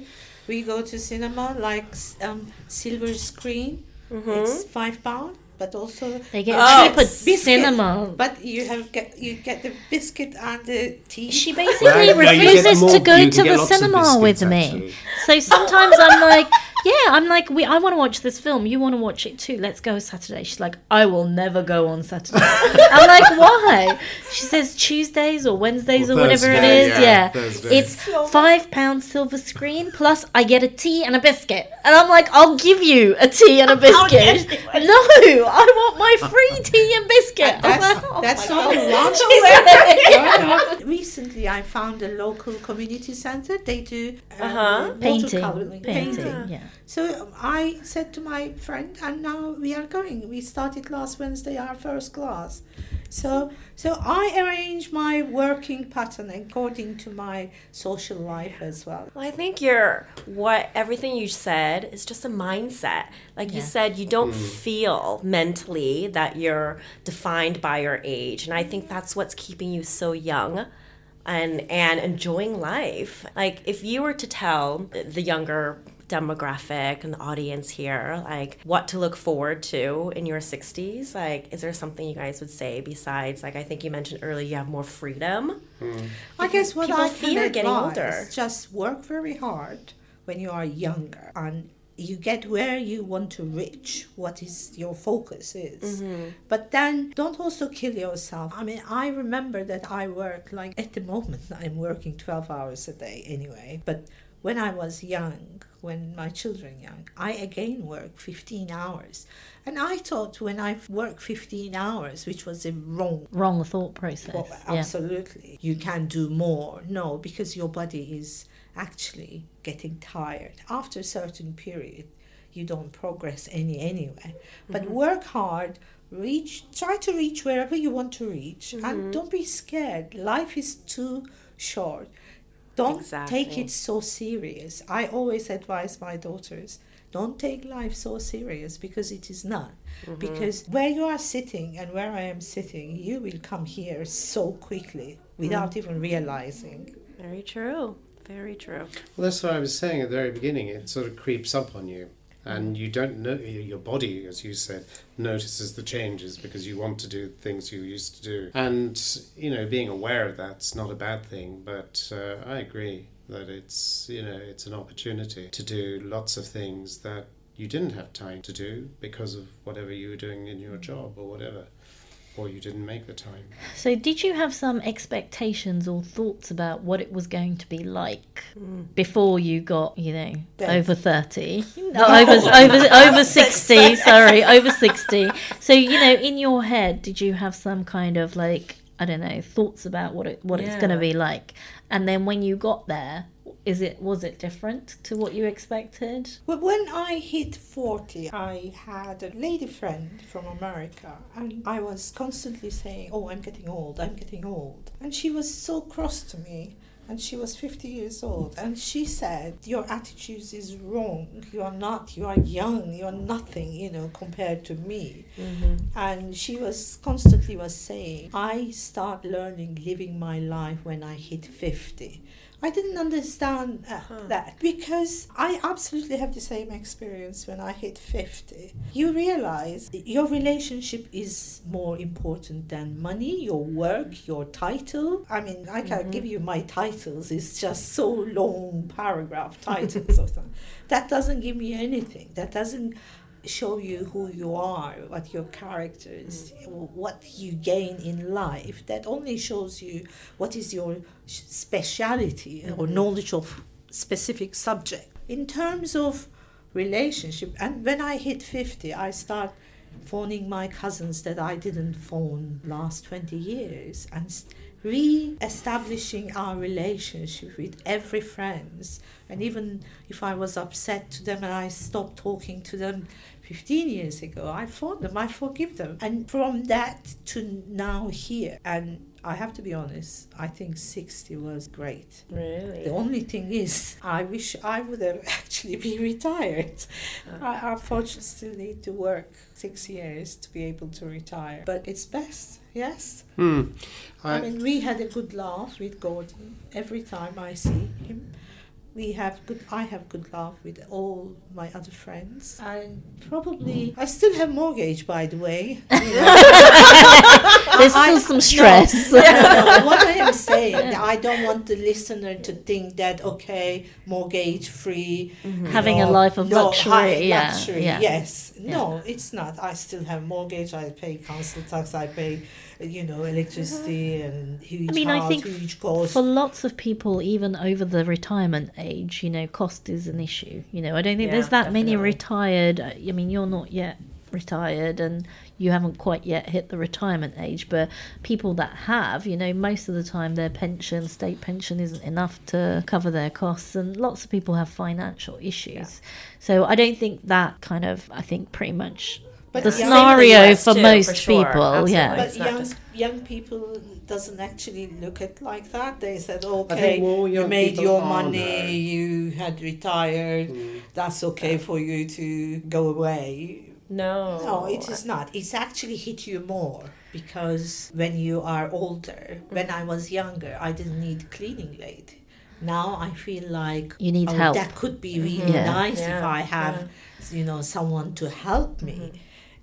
We go to cinema like um, silver screen. Mm-hmm. It's five pound, but also they get Oh, cheaper biscuit. cinema but you have get you get the biscuit and the tea. she basically no, you get refuses more- to go to the lots of cinema with biscuits, me actually. So sometimes I'm like, yeah, I'm like, we, I want to watch this film. You want to watch it too? Let's go Saturday. She's like, I will never go on Saturday. I'm like, why? She says Tuesdays or Wednesdays Or or whatever it Thursday, is. yeah, Yeah, Thursday. it's five pound silver screen plus I get a tea and a biscuit, and I'm like, I'll give you a tea and a biscuit. No, I want my free tea and biscuit. I'm That's like, oh that's my not God. wrong. She's like- Recently, I found a local community center. They do uh, Uh-huh. Painting, painting, painting. yeah. So um, I said to my friend, and now we are going. We started last Wednesday our first class. So so I arrange my working pattern according to my social life as well. Well, I think you're what everything you said is just a mindset. Like you said, you don't feel mentally that you're defined by your age, and I think that's what's keeping you so young. And, and enjoying life. Like, if you were to tell the younger demographic and the audience here, like, what to look forward to in your 60s, like, is there something you guys would say besides, like, I think you mentioned earlier, you have more freedom? I guess what I fear getting older. just work very hard when you are younger and you get where you want to reach what is your focus is Mm-hmm. but then don't also kill yourself i mean i remember that i work like at the moment i'm working 12 hours a day anyway but when i was young when my children young i again work 15 hours and i thought when i work 15 hours which was a wrong Wrong thought process. well, yeah. absolutely. You can do more. No, because your body is actually getting tired. After a certain period, you don't progress any anyway. But mm-hmm. work hard, reach try to reach wherever you want to reach and mm-hmm. don't be scared. Life is too short. Don't Exactly. take it so serious. I always advise my daughters don't take life so serious because it is not. Mm-hmm. Because where you are sitting and where I am sitting, you will come here so quickly without even realizing. Very true. Very true. Well, that's what I was saying at the very beginning. It sort of creeps up on you, and you don't know your body, as you said, notices the changes because you want to do things you used to do. And you know, being aware of that's not a bad thing. But uh, I agree that it's you know it's an opportunity to do lots of things that you didn't have time to do because of whatever you were doing in your job or whatever, or you didn't make the time. So, did you have some expectations or thoughts about what it was going to be like mm. before you got, you know, Dead. over thirty, no, over over over sixty? Sorry, over sixty. So, you know, in your head, did you have some kind of like I don't know thoughts about what it what it's going to be like? And then when you got there, is it was it different to what you expected? But when I hit 40, I had a lady friend from America, and I was constantly saying, Oh, I'm getting old, I'm getting old. And she was so cross to me. And she was 50 years old. And she said, Your attitude is wrong. You are not. You are young. You are nothing, you know, compared to me. Mm-hmm. And she was constantly was saying, I start learning living my life when I hit 50. I didn't understand uh, that because I absolutely have the same experience when I hit 50. You realize your relationship is more important than money, your work, your title. I mean, I can't give you my titles, it's just so long paragraph titles of them. That doesn't give me anything. That doesn't show you who you are, what your character is, mm. what you gain in life. That only shows you what is your speciality or mm-hmm. knowledge of specific subject. In terms of relationship, and when I hit 50, I start phoning my cousins that I didn't phone last 20 years and re-establishing our relationship with every friends and even if I was upset to them and I stopped talking to them 15 years ago I phone them I forgive them and from that to now here and I have to be honest I think 60 was great Really? the only thing is, I wish I would have actually been retired. Uh. I unfortunately still need to work six years to be able to retire. But it's best, yes. Hmm. I, I, mean, we had a good laugh with Gordon every time I see him. We have good. I have good laugh with all my other friends, and probably I still have mortgage, by the way. You know. There's I- still some stress. No, no, no. What I am saying, I don't want the listener to think that okay, mortgage free, mm-hmm. you Having a life of no, luxury, high yeah, luxury, yeah. Yes, no, it's not. I still have mortgage. I pay council tax. I pay, you know, electricity and huge I mean, I house, think huge cost. For lots of people, even over the retirement age, you know, cost is an issue. You know, I don't think Yeah, there's that many retired. uh, I mean, you're not yet retired and you haven't quite yet hit the retirement age, but people that have, you know, most of the time their pension, state pension, isn't enough to cover their costs, and lots of people have financial issues. So I don't think that kind of, I think pretty much But the yeah. scenario the for too, most for sure. people, Absolutely. yeah. but It's young just- young people doesn't actually look at like that. They said, okay, you made your money, now. you had retired. Mm. That's okay for you to go away. No. No, it is not. It's actually hit you more because when you are older, when I was younger, I didn't need cleaning lady. Now I feel like You need oh, help. that could be really Yeah. nice if I have, you know, someone to help me,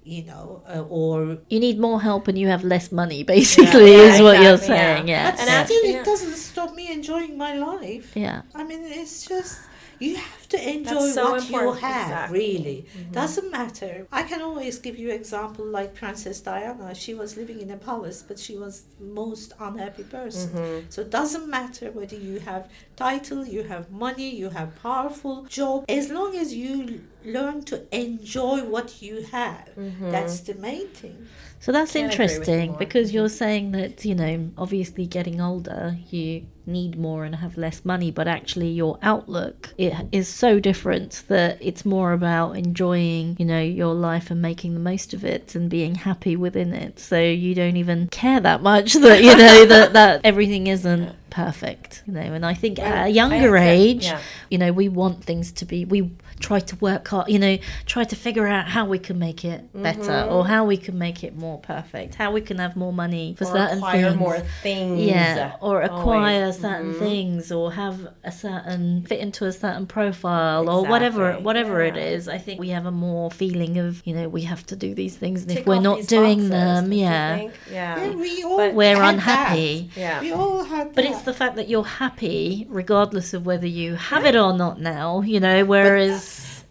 you know, uh, or You need more help and you have less money, basically, Yeah, is what you're exactly, yeah. saying. Yeah. And yeah. still, yeah. it doesn't stop me enjoying my life. yeah. I mean, it's just you have to enjoy so what you have. exactly. Really, doesn't matter. I can always give you example like Princess Diana. She was living in a palace, but she was most unhappy person. Mm-hmm. So it doesn't matter whether you have title, you have money, you have powerful job. As long as you learn to enjoy what you have, that's the main thing. So that's Can't agree you interesting because you're saying that, you know, obviously getting older, you need more and have less money, but actually your outlook it is so different that it's more about enjoying, you know, your life and making the most of it and being happy within it. So you don't even care that much that, you know, that, that everything isn't perfect. You know, and I think Yeah, at a younger agree. age, Yeah. you know, we want things to be. We try to work hard. You know, try to figure out how we can make it better, or how we can make it more perfect, how we can have more money for Or certain acquire things. more things. Yeah, or acquire Always. certain Mhm. things, or have a certain fit into a certain profile, or whatever, Exactly, whatever it yeah. is. I think we have a more feeling of you know we have to do these things, and if we're not doing boxes, them, yeah. Yeah, Yeah. we all But we're unhappy. That. Yeah. We all had But that. it's the fact that you're happy, regardless of whether you have it or not now. You know, whereas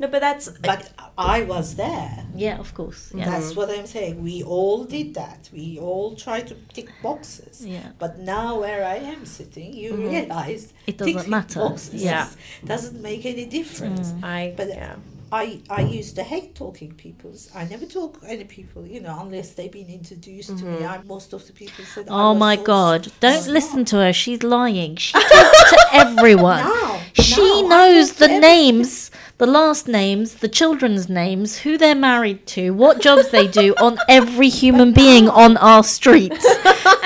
No, but that's But I was there. yeah, of course, yeah, That's what I'm saying. We all did that. We all tried to tick boxes. yeah. But now where I am sitting, you mm-hmm. realize It doesn't matter. Boxes Yeah. doesn't make any difference. Mm. I. But yeah. I, I used to hate talking people. I never talk any people, you know, unless they've been introduced to me. Mm-hmm. I, most of the people said, Oh my God! Don't smart. listen to her. She's lying. She talks to everyone. She no, knows the names, the last names, the children's names, who they're married to, what jobs they do on every human being on our street.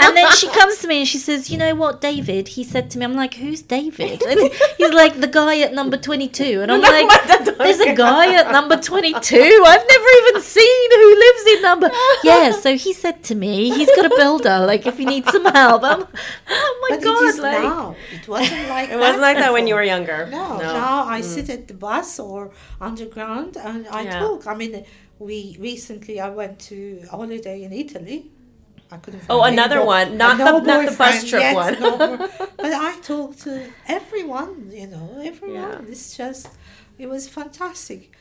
And then she comes to me and she says, "You know what, David?" He said to me, "I'm like, who's David?" And he's like, "The guy at number 22." And I'm like, "There's a guy at number 22. I've never even seen who lives in number." Yeah. So he said to me, he's got a builder. Like, if you need some help, I'm, oh my But god! it is like, now. It wasn't like It wasn't like that when you were younger. No, now I mm. sit at the bus or underground and I Yeah. talk. I mean, we recently I went to a holiday in Italy. I couldn't. Oh, another one, not no the- not the bus trip one. no but I talked to everyone. You know, everyone. Yeah. It's just, it was fantastic.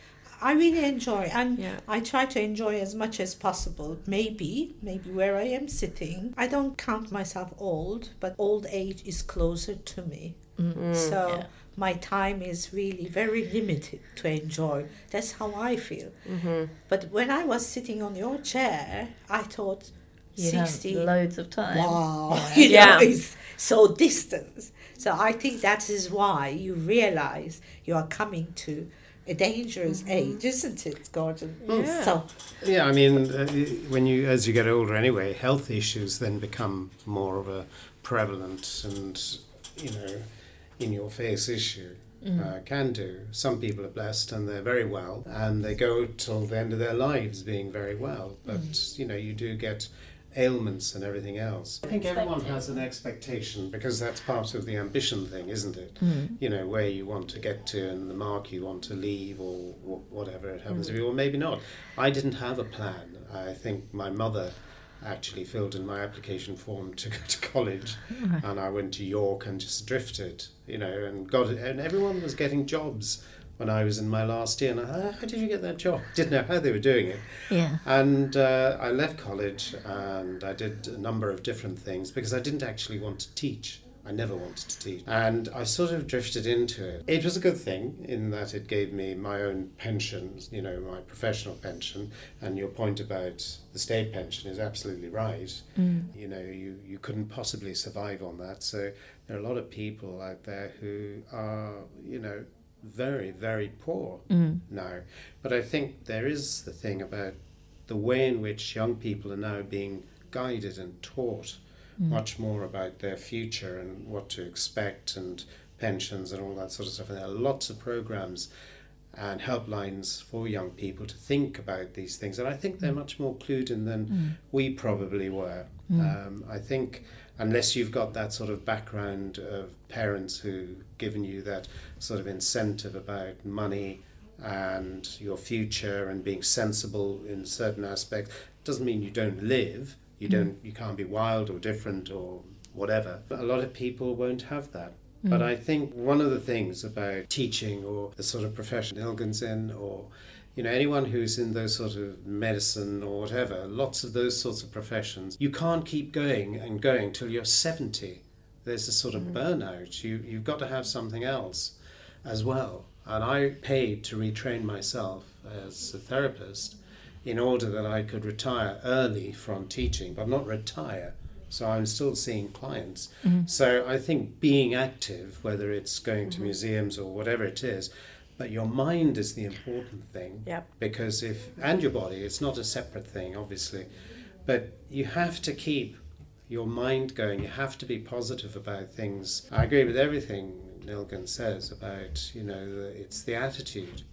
I really enjoy, and Yeah. I try to enjoy as much as possible. Maybe, maybe where I am sitting, I don't count myself old, but old age is closer to me. Mm. So Yeah. My time is really very limited to enjoy. That's how I feel. Mm-hmm. But when I was sitting on your chair, I thought you have 60. loads of time. Wow, you Yeah. know, it's so distant. So I think that is why you realize you are coming to a dangerous age, isn't it, Gordon? Yeah. So Yeah, I mean, uh, when you as you get older, anyway, health issues then become more of a prevalent and you know in your face issue. Mm-hmm. Uh, can do. Some people are blessed and they're very well, and they go till the end of their lives being very well. But mm-hmm. you know, you do get ailments and everything else. I think everyone has an expectation because that's part of the ambition thing, isn't it? Mm-hmm. You know, where you want to get to and the mark you want to leave or wh- whatever it happens to be, or maybe not. I didn't have a plan. I think my mother actually filled in my application form to go to college and I went to York and just drifted, you know, and got it. And everyone was getting jobs when I was in my last year. And I how did you get that job? Didn't know how they were doing it. Yeah. And uh, I left college and I did a number of different things because I didn't actually want to teach. I never wanted to teach. And I sort of drifted into it. It was a good thing in that it gave me my own pension, you know, my professional pension. And your point about the state pension is absolutely right. Mm. You know, you, you couldn't possibly survive on that. So there are a lot of people out there who are, you know, very, very poor mm. now. But I think there is the thing about the way in which young people are now being guided and taught Mm. much more about their future and what to expect and pensions and all that sort of stuff. And there are lots of programs and helplines for young people to think about these things. And I think they're mm. much more clued in than mm. we probably were. Um, I think unless you've got that sort of background of parents who've given you that sort of incentive about money and your future and being sensible in certain aspects it doesn't mean you don't live you don't hmm. you can't be wild or different or whatever. But a lot of people won't have that. Hmm. But I think one of the things about teaching or the sort of profession Ilgan's in or you know anyone who's in those sort of medicine or whatever lots of those sorts of professions you can't keep going and going till you're 70 there's a sort of hmm. burnout. You you've got to have something else as well. And I paid to retrain myself as a therapist in order that I could retire early from teaching but not retire so I'm still seeing clients. Mm-hmm. So I think being active, whether it's going to mm-hmm. museums or whatever it is, but your mind is the important thing. Yep. Because if and your body, it's not a separate thing, obviously, but you have to keep your mind going. You have to be positive about things. I agree with everything Nilgün says about, you know, the, it's the attitude.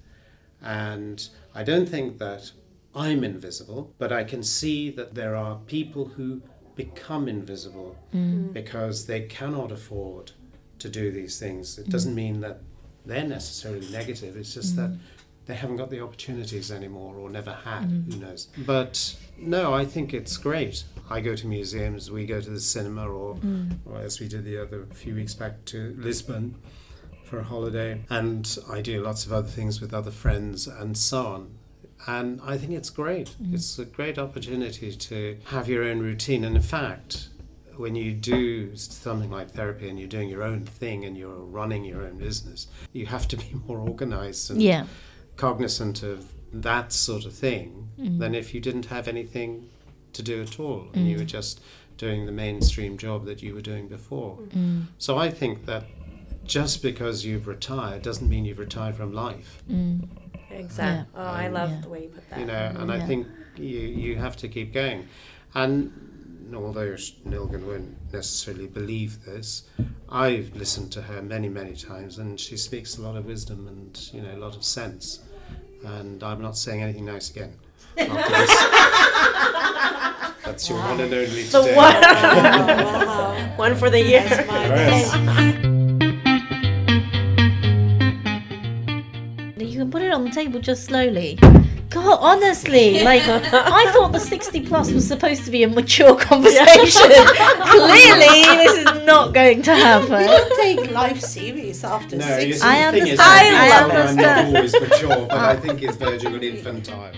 And I don't think that I'm invisible, but I can see that there are people who become invisible mm. because they cannot afford to do these things. It doesn't mm. mean that they're necessarily negative, it's just that mm. they haven't got the opportunities anymore or never had, who knows. But no, I think it's great. I go to museums, we go to the cinema, or, or as we did the other few weeks back to Lisbon for a holiday, and I do lots of other things with other friends and so on. And I think it's great. Mm-hmm. It's a great opportunity to have your own routine. And in fact, when you do something like therapy and you're doing your own thing and you're running your own business, you have to be more organized and Yeah. cognizant of that sort of thing mm-hmm. than if you didn't have anything to do at all and you mm-hmm. were just doing the mainstream job that you were doing before. Mm. So I think that just because you've retired doesn't mean you've retired from life. Mm. Exactly. Oh, I love Yeah. the way you put that. you know and i think you you have to keep going and although nilgün won't necessarily believe this i've listened to her many many times and she speaks a lot of wisdom and you know a lot of sense and i'm not saying anything nice again after this. that's your one and only The today one, wow. one for the year. Put it on the table just slowly. God, honestly, like I thought the sixty plus was supposed to be a mature conversation. Clearly, this is not going to You happen. don't take life serious after no, you six see, I the thing is, understand, I I'm not understand. always mature, but I think it's verging on infantile.